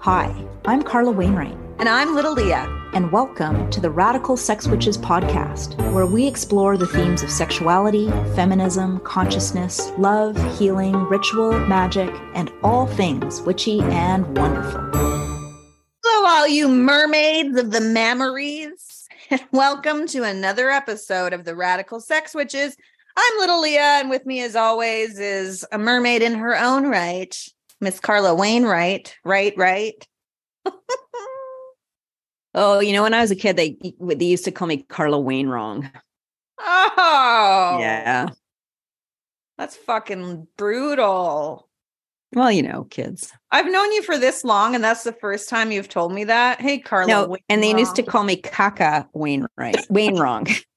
Hi, I'm Carla Wainwright. And I'm Little Leah. And welcome to the Radical Sex Witches podcast, where we explore the themes of sexuality, feminism, consciousness, love, healing, ritual, magic, and all things witchy and wonderful. Hello, all you mermaids of the memories. welcome to another episode of the Radical Sex Witches. I'm Little Leah, and with me, as always, is a mermaid in her own right, Miss Carla Wainwright. Right, right. oh, you know, when I was a kid, they they used to call me Carla Wainwrong. Oh, yeah, that's fucking brutal. Well, you know, kids. I've known you for this long, and that's the first time you've told me that. Hey, Carla. No, and they used to call me Kaka Wainwright. Wainwrong.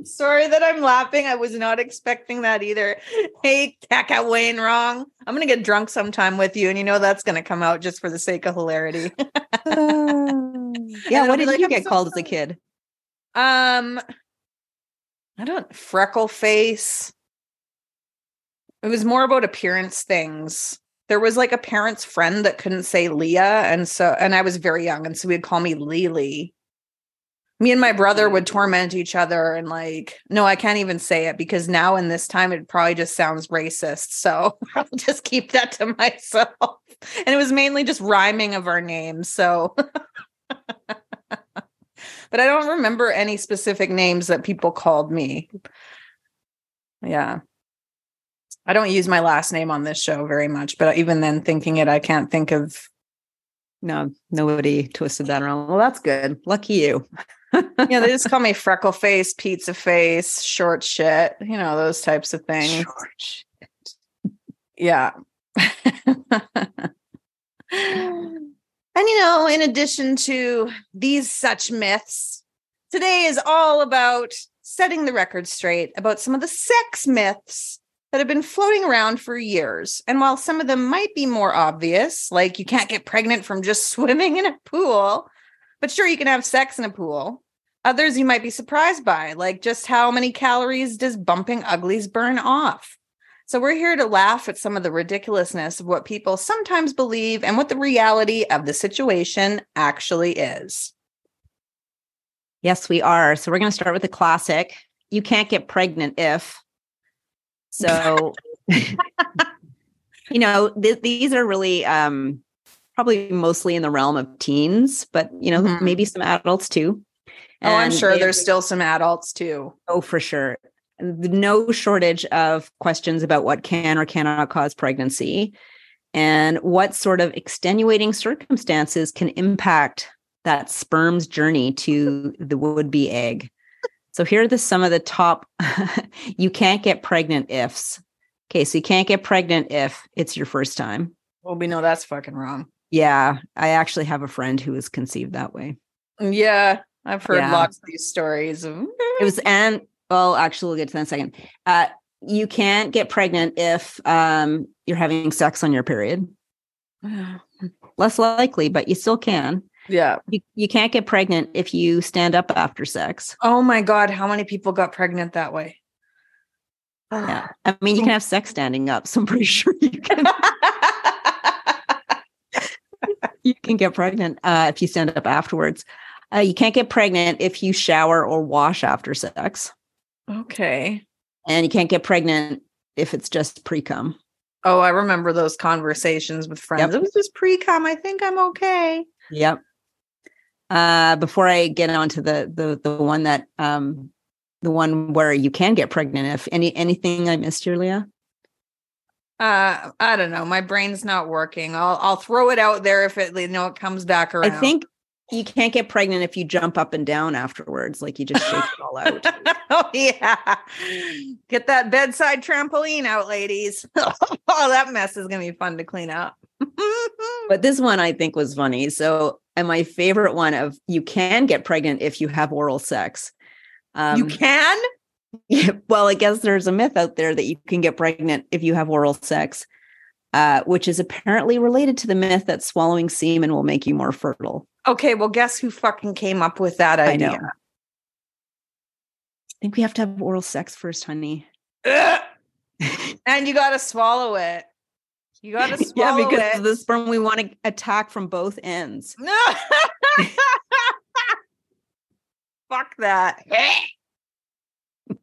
I'm sorry that I'm laughing. I was not expecting that either. Hey, Kaka Wainwrong. I'm gonna get drunk sometime with you, and you know that's gonna come out just for the sake of hilarity. uh, yeah, what did like, you get so called as a kid? Um, I don't freckle face. It was more about appearance things. There was like a parent's friend that couldn't say Leah, and so and I was very young, and so we'd call me Lily me and my brother would torment each other and like no i can't even say it because now in this time it probably just sounds racist. So i'll just keep that to myself. And it was mainly just rhyming of our names so. But i don't remember any specific names that people called me. Yeah. I don't use my last name on this show very much but even then thinking it i can't think of no nobody twisted that around. Well that's good. Lucky you yeah, they just call me freckle face, pizza face, short shit, you know, those types of things. Yeah. and you know, in addition to these such myths, today is all about setting the record straight about some of the sex myths that have been floating around for years. And while some of them might be more obvious, like you can't get pregnant from just swimming in a pool, but sure, you can have sex in a pool. Others you might be surprised by, like just how many calories does bumping uglies burn off? So we're here to laugh at some of the ridiculousness of what people sometimes believe and what the reality of the situation actually is. Yes, we are. So we're going to start with the classic. You can't get pregnant if. So, you know, th- these are really um, probably mostly in the realm of teens, but you know, mm-hmm. maybe some adults too. And oh, I'm sure there's still some adults too. Oh, for sure. No shortage of questions about what can or cannot cause pregnancy and what sort of extenuating circumstances can impact that sperm's journey to the would be egg. So here are the some of the top you can't get pregnant ifs. Okay, so you can't get pregnant if it's your first time. Well, we know that's fucking wrong. Yeah, I actually have a friend who was conceived that way. Yeah, I've heard yeah. lots of these stories. Of- it was, and well, actually, we'll get to that in a second. Uh, you can't get pregnant if um, you're having sex on your period. Less likely, but you still can. Yeah. You, you can't get pregnant if you stand up after sex. Oh my God. How many people got pregnant that way? yeah. I mean, you can have sex standing up, so I'm pretty sure you can. you can get pregnant uh, if you stand up afterwards. Uh, you can't get pregnant if you shower or wash after sex. Okay. And you can't get pregnant if it's just pre cum. Oh, I remember those conversations with friends. Yep. It was just pre cum. I think I'm okay. Yep. Uh, before I get on to the the the one that um the one where you can get pregnant if any anything I missed here, Leah? Uh, I don't know. My brain's not working. I'll I'll throw it out there if it you know it comes back around. I think you can't get pregnant if you jump up and down afterwards. Like you just shake it all out. oh yeah. Get that bedside trampoline out, ladies. oh, that mess is gonna be fun to clean up. but this one I think was funny. So, and my favorite one of you can get pregnant if you have oral sex. Um, you can? Yeah, well, I guess there's a myth out there that you can get pregnant if you have oral sex, uh, which is apparently related to the myth that swallowing semen will make you more fertile. Okay, well, guess who fucking came up with that idea? I, know. I think we have to have oral sex first, honey. and you got to swallow it. You got to yeah, swallow because it. the sperm we want to attack from both ends. No. Fuck that.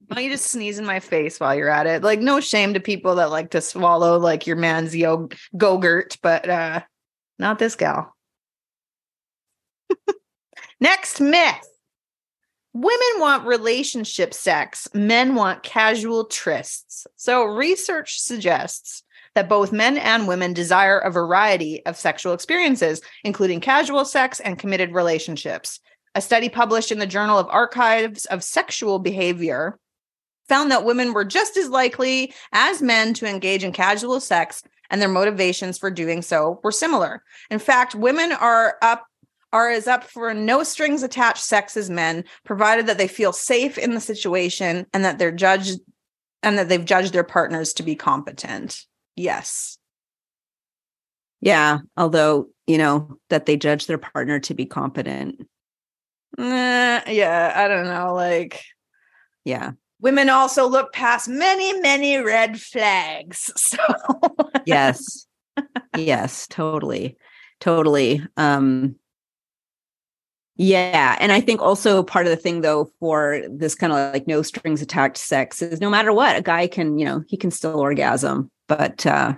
Why don't you just sneeze in my face while you're at it? Like, no shame to people that like to swallow like your man's yo gogurt, but uh not this gal. Next myth. Women want relationship sex, men want casual trysts. So, research suggests that both men and women desire a variety of sexual experiences, including casual sex and committed relationships. A study published in the Journal of Archives of Sexual Behavior found that women were just as likely as men to engage in casual sex, and their motivations for doing so were similar. In fact, women are up are as up for no strings attached sex as men, provided that they feel safe in the situation and that they're judged and that they've judged their partners to be competent. Yes. Yeah, although, you know, that they judge their partner to be competent. Yeah, I don't know. Like, Yeah. Women also look past many, many red flags. So, Yes. yes, totally. Totally. Um yeah, and I think also part of the thing though for this kind of like no strings attached sex is no matter what, a guy can, you know, he can still orgasm, but uh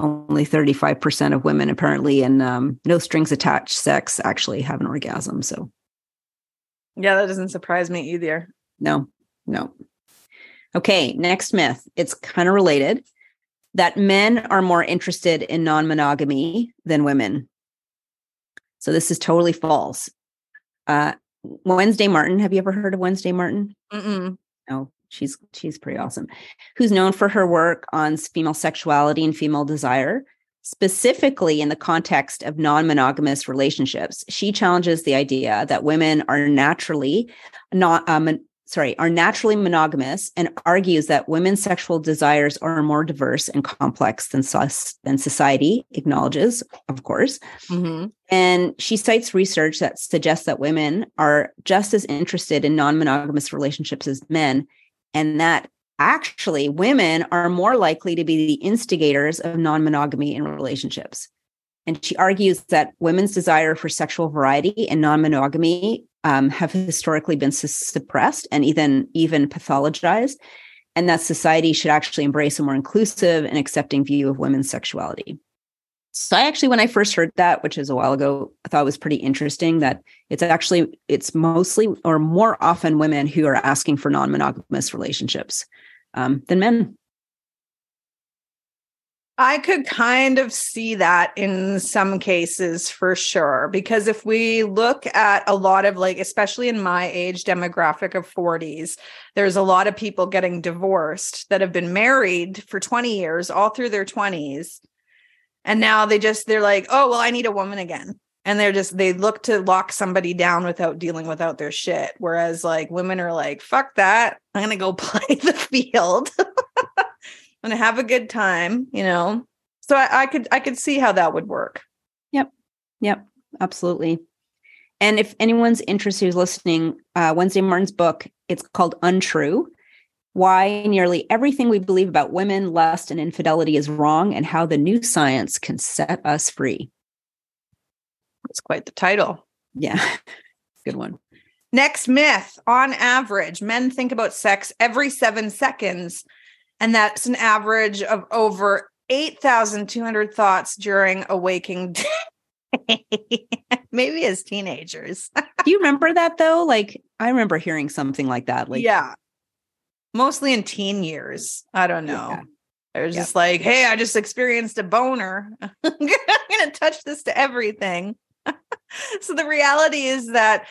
only 35% of women apparently in um, no strings attached sex actually have an orgasm. So yeah, that doesn't surprise me either. no, no. Okay, next myth. It's kind of related that men are more interested in non monogamy than women. So this is totally false. Uh, Wednesday Martin, have you ever heard of Wednesday Martin? Mm-mm. No, she's she's pretty awesome. Who's known for her work on female sexuality and female desire, specifically in the context of non-monogamous relationships. She challenges the idea that women are naturally not um, sorry, are naturally monogamous and argues that women's sexual desires are more diverse and complex than, than society acknowledges, of course. Mm-hmm. And she cites research that suggests that women are just as interested in non monogamous relationships as men, and that actually women are more likely to be the instigators of non monogamy in relationships. And she argues that women's desire for sexual variety and non monogamy um, have historically been suppressed and even, even pathologized, and that society should actually embrace a more inclusive and accepting view of women's sexuality. So I actually, when I first heard that, which is a while ago, I thought it was pretty interesting that it's actually it's mostly or more often women who are asking for non-monogamous relationships um, than men. I could kind of see that in some cases for sure. Because if we look at a lot of like, especially in my age demographic of 40s, there's a lot of people getting divorced that have been married for 20 years, all through their 20s. And now they just, they're like, oh, well, I need a woman again. And they're just, they look to lock somebody down without dealing without their shit. Whereas like women are like, fuck that. I'm going to go play the field. and have a good time, you know. So I, I, could I could see how that would work. Yep, yep, absolutely. And if anyone's interested who's listening, uh, Wednesday Martin's book, it's called Untrue. Why nearly everything we believe about women, lust, and infidelity is wrong, and how the new science can set us free. That's quite the title. Yeah, good one. Next myth on average, men think about sex every seven seconds and that's an average of over 8,200 thoughts during a waking day. Maybe as teenagers. Do you remember that though? Like, I remember hearing something like that. Like, yeah. Mostly in teen years. I don't know. Yeah. I was Yeah. just like, hey, I just experienced a boner. I'm going to touch this to everything. so the reality is that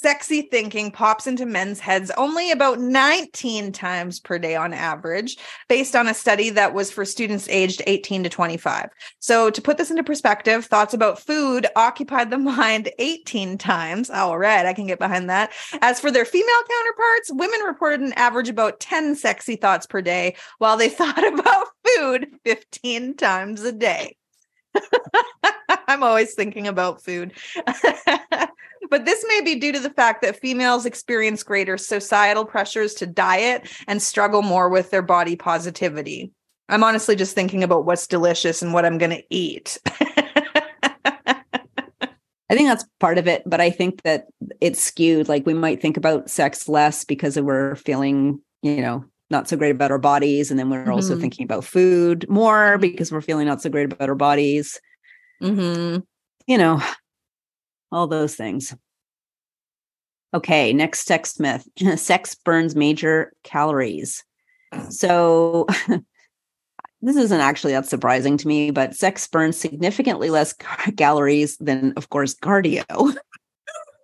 sexy thinking pops into men's heads only about 19 times per day on average, based on a study that was for students aged 18 to 25. So, to put this into perspective, thoughts about food occupied the mind 18 times. All right, I can get behind that. As for their female counterparts, women reported an average about 10 sexy thoughts per day, while they thought about food 15 times a day. I'm always thinking about food. But this may be due to the fact that females experience greater societal pressures to diet and struggle more with their body positivity. I'm honestly just thinking about what's delicious and what I'm going to eat. I think that's part of it, but I think that it's skewed. Like we might think about sex less because we're feeling, you know, not so great about our bodies. And then we're mm-hmm. also thinking about food more because we're feeling not so great about our bodies. Mm-hmm. You know, all those things. Okay, next sex myth sex burns major calories. So, this isn't actually that surprising to me, but sex burns significantly less calories than, of course, cardio.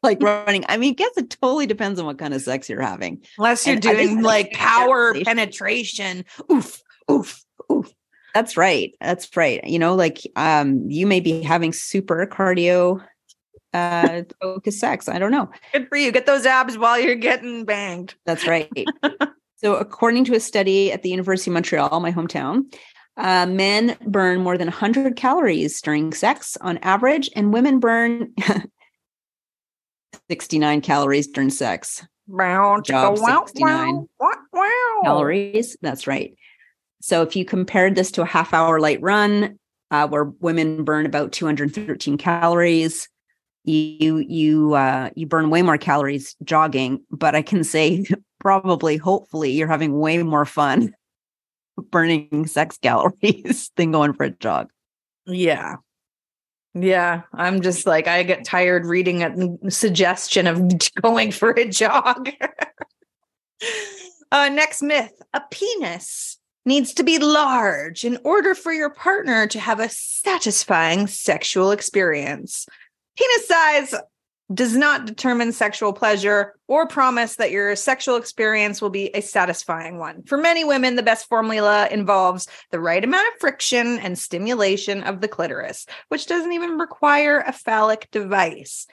like running. I mean, I guess it totally depends on what kind of sex you're having. Unless you're and doing like power penetration. Oof, oof, oof. That's right. That's right. You know, like um, you may be having super cardio uh focus sex. I don't know. Good for you. Get those abs while you're getting banged. That's right. so according to a study at the University of Montreal, my hometown, uh, men burn more than 100 calories during sex on average, and women burn 69 calories during sex. Wow, Job, wow, 69 wow, wow. calories. That's right. So if you compared this to a half hour light run, uh, where women burn about 213 calories, you you uh, you burn way more calories jogging. But I can say probably, hopefully, you're having way more fun burning sex calories than going for a jog. Yeah, yeah, I'm just like I get tired reading a suggestion of going for a jog. uh, next myth: a penis needs to be large in order for your partner to have a satisfying sexual experience. Penis size does not determine sexual pleasure or promise that your sexual experience will be a satisfying one. For many women, the best formula involves the right amount of friction and stimulation of the clitoris, which doesn't even require a phallic device.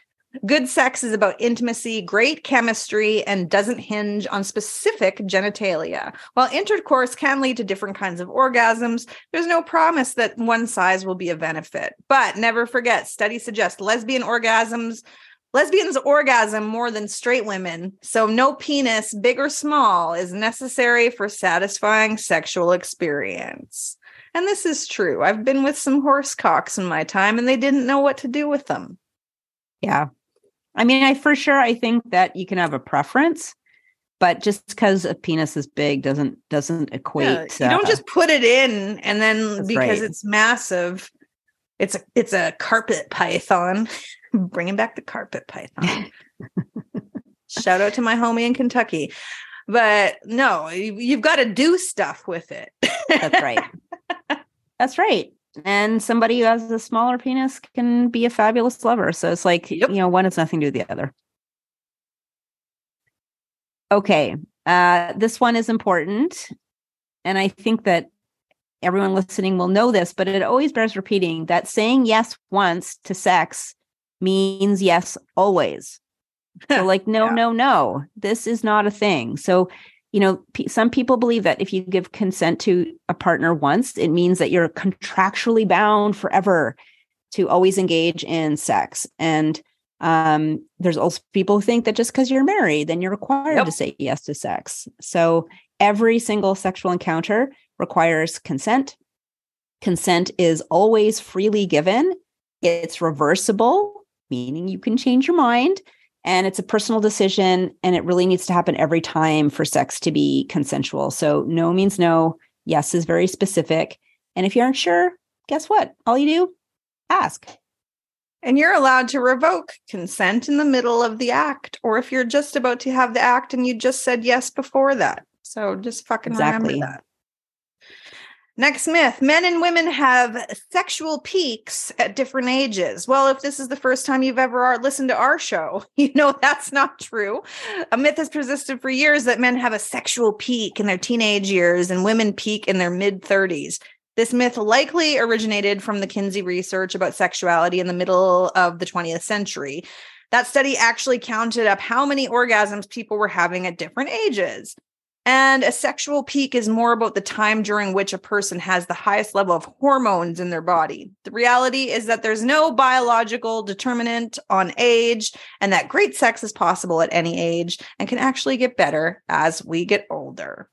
Good sex is about intimacy, great chemistry, and doesn't hinge on specific genitalia. While intercourse can lead to different kinds of orgasms, there's no promise that one size will be a benefit. But never forget, studies suggest lesbian orgasms Lesbians orgasm more than straight women, so no penis, big or small, is necessary for satisfying sexual experience. And this is true. I've been with some horse cocks in my time and they didn't know what to do with them. Yeah. I mean, I for sure I think that you can have a preference, but just because a penis is big doesn't doesn't equate. Yeah, you don't just put it in and then because right. it's massive, it's a it's a carpet python. bringing back the carpet python. Shout out to my homie in Kentucky. But no, you, have got to do stuff with it. That's right. That's right. And somebody who has a smaller penis can be a fabulous lover. So it's like, yep. you know, one has nothing to do with the other. Okay. Uh, this one is important. And I think that everyone listening will know this, but it always bears repeating that saying yes once to sex means yes always. So, like, no, yeah. no, no, this is not a thing. So, you know, p- some people believe that if you give consent to a partner once, it means that you're contractually bound forever to always engage in sex. And um, there's also people who think that just because you're married, then you're required yep. to say yes to sex. So every single sexual encounter requires consent. Consent is always freely given. It's reversible meaning you can change your mind and it's a personal decision and it really needs to happen every time for sex to be consensual. So no means no, yes is very specific. And if you aren't sure, guess what? All you do, ask. And you're allowed to revoke consent in the middle of the act, or if you're just about to have the act and you just said yes before that. So just fucking exactly. remember that. Next myth men and women have sexual peaks at different ages. Well, if this is the first time you've ever listened to our show, you know that's not true. A myth has persisted for years that men have a sexual peak in their teenage years and women peak in their mid 30s. This myth likely originated from the Kinsey research about sexuality in the middle of the 20th century. That study actually counted up how many orgasms people were having at different ages. And a sexual peak is more about the time during which a person has the highest level of hormones in their body. The reality is that there's no biological determinant on age, and that great sex is possible at any age and can actually get better as we get older.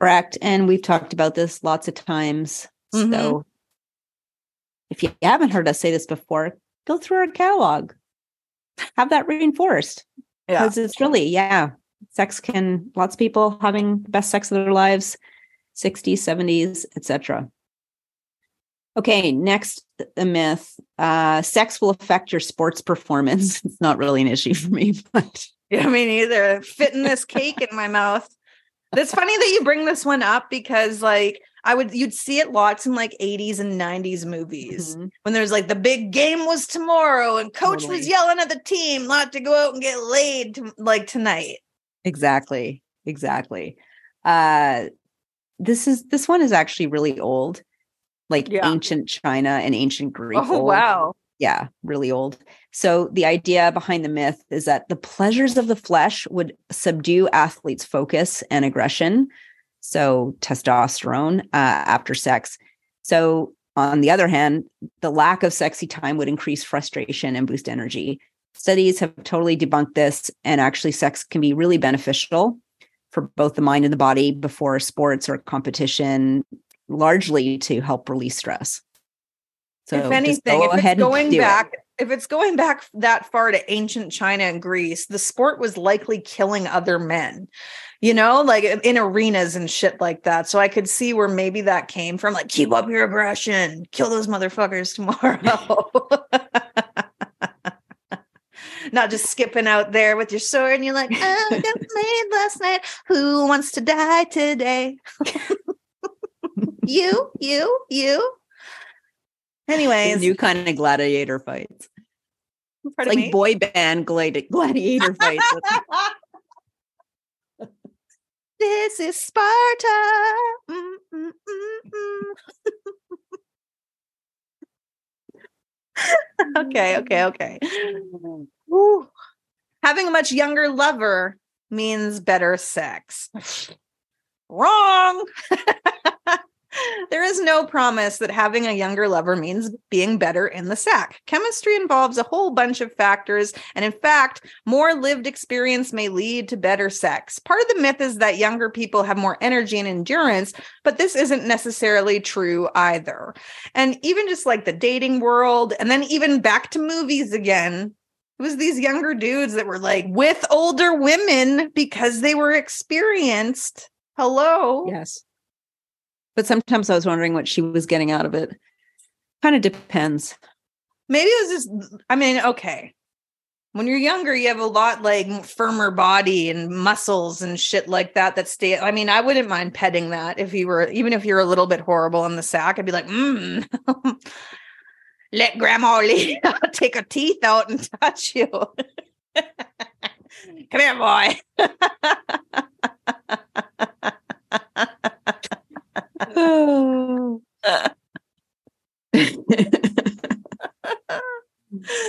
Correct. And we've talked about this lots of times. Mhm. So if you haven't heard us say this before, go through our catalog. Have that reinforced. Yeah. Because it's really, yeah, sex can lots of people having the best sex of their lives, 60s, 70s, etc. Okay, next the myth. Uh, sex will affect your sports performance. It's not really an issue for me, but Yeah, me neither. Fitting this cake in my mouth. It's funny that you bring this one up because like I would you'd see it lots in like 80s and 90s movies Mhm. when there's like the big game was tomorrow and coach was yelling at the team not to go out and get laid to, like tonight. Exactly. Exactly. Uh this is this one is actually really old. Like Yeah. ancient China and ancient Greek. Oh old. wow. Yeah, really old. So the idea behind the myth is that the pleasures of the flesh would subdue athletes' focus and aggression. So testosterone uh, after sex. So on the other hand, the lack of sexy time would increase frustration and boost energy. Studies have totally debunked this, and actually, sex can be really beneficial for both the mind and the body before sports or competition, largely to help release stress. So if anything, if it's going do it. back, if it's going back that far to ancient China and Greece, the sport was likely killing other men, you know, like in arenas and shit like that. So I could see where maybe that came from, like keep up your aggression, kill those motherfuckers tomorrow. Not just skipping out there with your sword and you're like, oh, got made last night. Who wants to die today? you, you, you. Anyways, new kind of gladiator fights. Like me? boy band gladi- gladiator fights. this is Sparta. Mm, mm, mm. okay, okay, okay. Woo. Having a much younger lover means better sex. Wrong. there is no promise that having a younger lover means being better in the sack. Chemistry involves a whole bunch of factors, and in fact, more lived experience may lead to better sex. Part of the myth is that younger people have more energy and endurance, but this isn't necessarily true either. And even just like the dating world, and then even back to movies again, it was these younger dudes that were like with older women because they were experienced. Hello. yes. But sometimes I was wondering what she was getting out of it. Kind of depends. Maybe it was just, I mean, okay. When you're younger, you have a lot like firmer body and muscles and shit like that that stay. I mean, I wouldn't mind petting that if you were, even if you're a little bit horrible in the sack, I'd be like, mm, let grandma Lee take her teeth out and touch you. Come here, boy.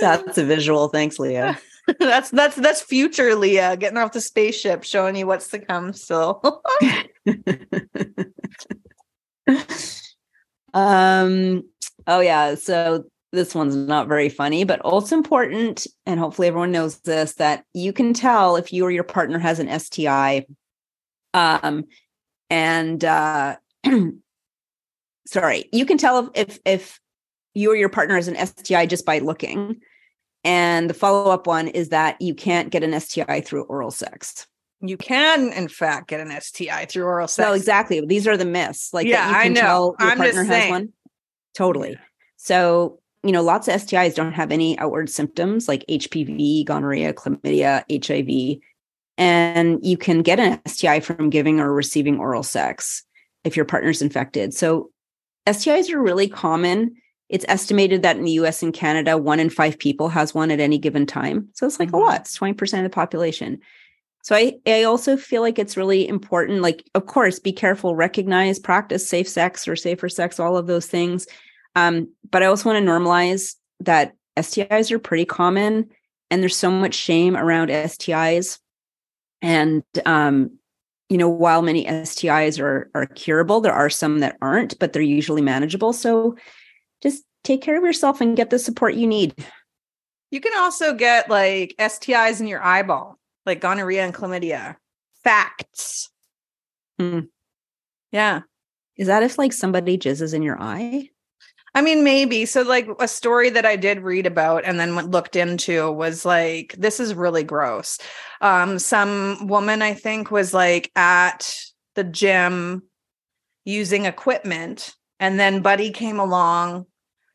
That's a visual. Thanks, Leah. that's that's that's future Leah getting off the spaceship, showing you what's to come still. um oh yeah so this one's not very funny but also important and hopefully everyone knows this that you can tell if you or your partner has an sti um and uh sorry you can tell if, if you or your partner has an sti just by looking and the follow-up one is that you can't get an sti through oral sex you can, in fact, get an STI through oral sex. No, exactly. These are the myths. Like Yeah, that you I can know. tell your I'm just partner has saying. one. Totally. So, you know, lots of STIs don't have any outward symptoms like HPV, gonorrhea, chlamydia, HIV. And you can get an STI from giving or receiving oral sex if your partner's infected. So STIs are really common. It's estimated that in the US and Canada, one in five people has one at any given time. So it's like Mhm. a lot. It's 20% of the population. So I, I also feel like it's really important. Like, of course, be careful, recognize, practice safe sex or safer sex, all of those things. Um, but I also want to normalize that STIs are pretty common and there's so much shame around STIs. And um, you know, while many STIs are are curable, there are some that aren't, but they're usually manageable. So just take care of yourself and get the support you need. You can also get like STIs in your eyeball, like gonorrhea and chlamydia. Facts. Hmm. Yeah. Is that if like somebody jizzes in your eye? I mean, maybe. So, like, a story that I did read about and then looked into was like, this is really gross. Um, some woman, I think, was like at the gym using equipment, and then Buddy came along,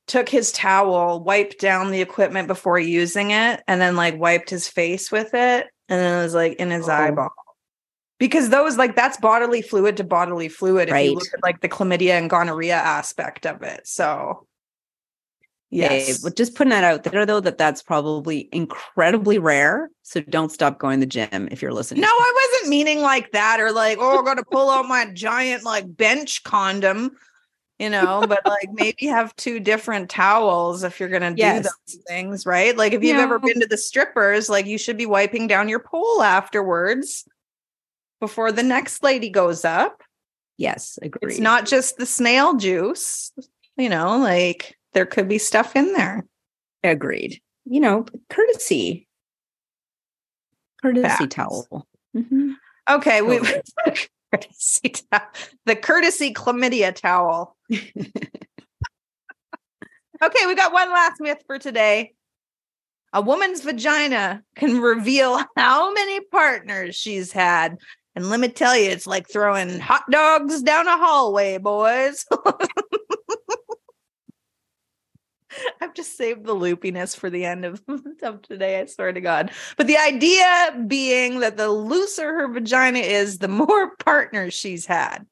took his towel, wiped down the equipment before using it, and then like wiped his face with it, and then it was like in his Oh. eyeball. Because those, like, that's bodily fluid to bodily fluid. If you look at like the chlamydia and gonorrhea aspect of it. So, yes. but just putting that out there though, that that's probably incredibly rare. So don't stop going to the gym if you're listening. No, I wasn't meaning like that or like, oh, I'm gonna pull out my giant like bench condom, you know, but like maybe have two different towels if you're gonna do those things, right? Like if you've ever been to the strippers, like you should be wiping down your pole afterwards before the next lady goes up. Yes, agreed. It's not just the snail juice, you know, like there could be stuff in there. agreed. You know, courtesy. Courtesy Facts. towel. Mhm. Okay, we courtesy towel, the courtesy chlamydia towel. Okay, we got one last myth for today. A woman's vagina can reveal how many partners she's had. And let me tell you, it's like throwing hot dogs down a hallway, boys. I've just saved the loopiness for the end of, of today, I swear to God. But the idea being that the looser her vagina is, the more partners she's had.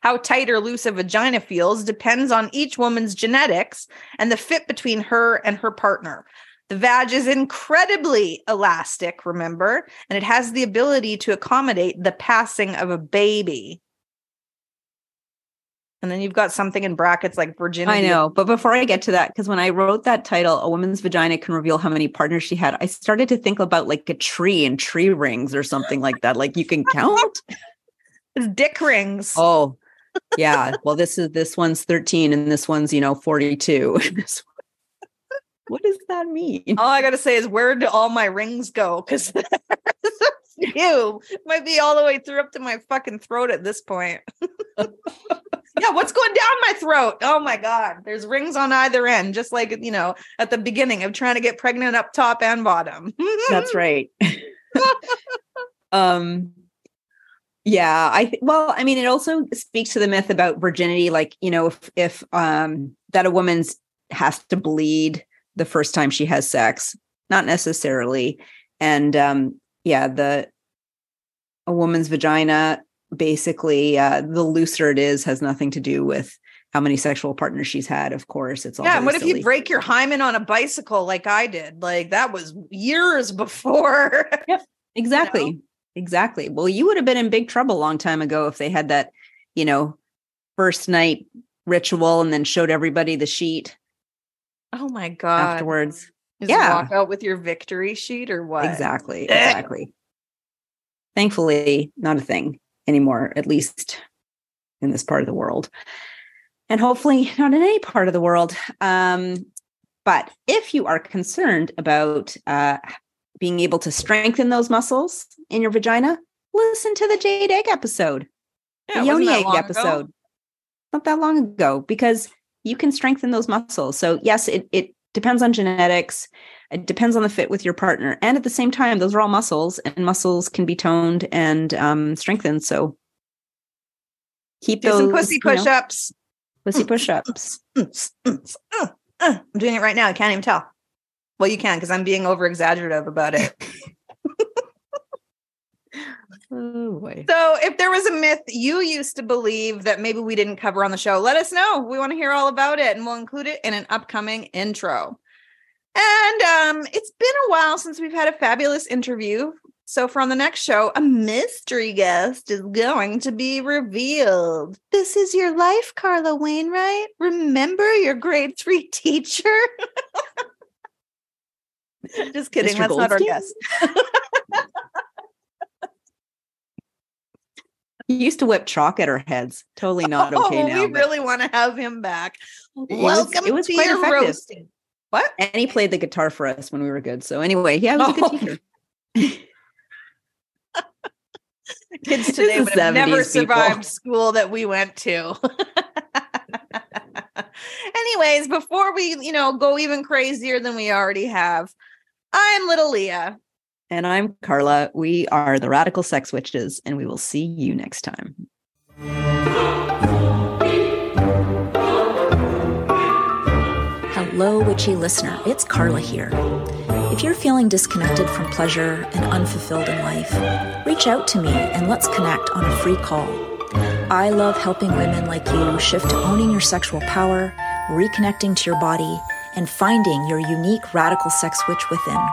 How tight or loose a vagina feels depends on each woman's genetics and the fit between her and her partner. The vag is incredibly elastic, remember, and it has the ability to accommodate the passing of a baby. And then you've got something in brackets like virginity. I know. But before I get to that, because when I wrote that title, A Woman's Vagina Can Reveal How Many Partners She Had, I started to think about like a tree and tree rings or something like that. Like you can count. It's dick rings. Oh, yeah. Well, this is this one's 13 and this one's, you know, 42. This one- what does that mean? All I gotta say is where do all my rings go? Because you might be all the way through up to my fucking throat at this point. yeah, what's going down my throat? Oh my god, there's rings on either end, just like you know at the beginning of trying to get pregnant up top and bottom. That's right. um yeah, I th- well, I mean it also speaks to the myth about virginity like, you know, if if um that a woman's has to bleed the first time she has sex, not necessarily. And um yeah, the a woman's vagina basically uh the looser it is has nothing to do with how many sexual partners she's had, of course. It's all Yeah, and what if you break your hymen on a bicycle like I did? Like that was years before. yep Exactly. Exactly. Well, you would have been in big trouble a long time ago if they had that, you know, first night ritual and then showed everybody the sheet oh my god. afterwards. Just Yeah. walk out with your victory sheet or what? Exactly. Eh. Exactly. Thankfully, not a thing anymore, at least in this part of the world. And hopefully not in any part of the world. Um, but if you are concerned about uh, being able to strengthen those muscles in your vagina, listen to the jade egg episode. Yeah, the yoni egg long ago. episode not that long ago because you can strengthen those muscles so yes it, it depends on genetics it depends on the fit with your partner and at the same time those are all muscles and muscles can be toned and um, strengthened so keep Do those some pussy you know, push-ups. pussy push-ups. I'm doing it right now. I can't even tell. Well, you can because I'm being over exaggerative about it. oh boy so, if there was a myth you used to believe that maybe we didn't cover on the show, let us know. We want to hear all about it and we'll include it in an upcoming intro. And um, it's been a while since we've had a fabulous interview. So, for on the next show, a mystery guest is going to be revealed. This is your life, Carla Wainwright. Remember your grade three teacher? Just kidding. Mr. That's not our Goldstein? guest. he used to whip chalk at our heads totally not okay oh, now we but- really want to have him back. was- Welcome it was to quite your effective. roasting. What? and he played the guitar for us when we were good so anyway yeah he was a Oh. good teacher Kids today would have never survived school that we went to. Anyways, before we, you know, go even crazier than we already have, I'm little Leah. And I'm Carla. We are the Radical Sex Witches, and we will see you next time. Hello, witchy listener. It's Carla here. If you're feeling disconnected from pleasure and unfulfilled in life, reach out to me and let's connect on a free call. I love helping women like you shift to owning your sexual power, reconnecting to your body, and finding your unique radical sex witch within.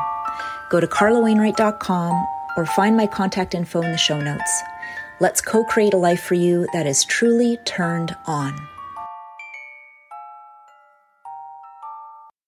Go to carlawainwright.com or find my contact info in the show notes. Let's co create a life for you that is truly turned on.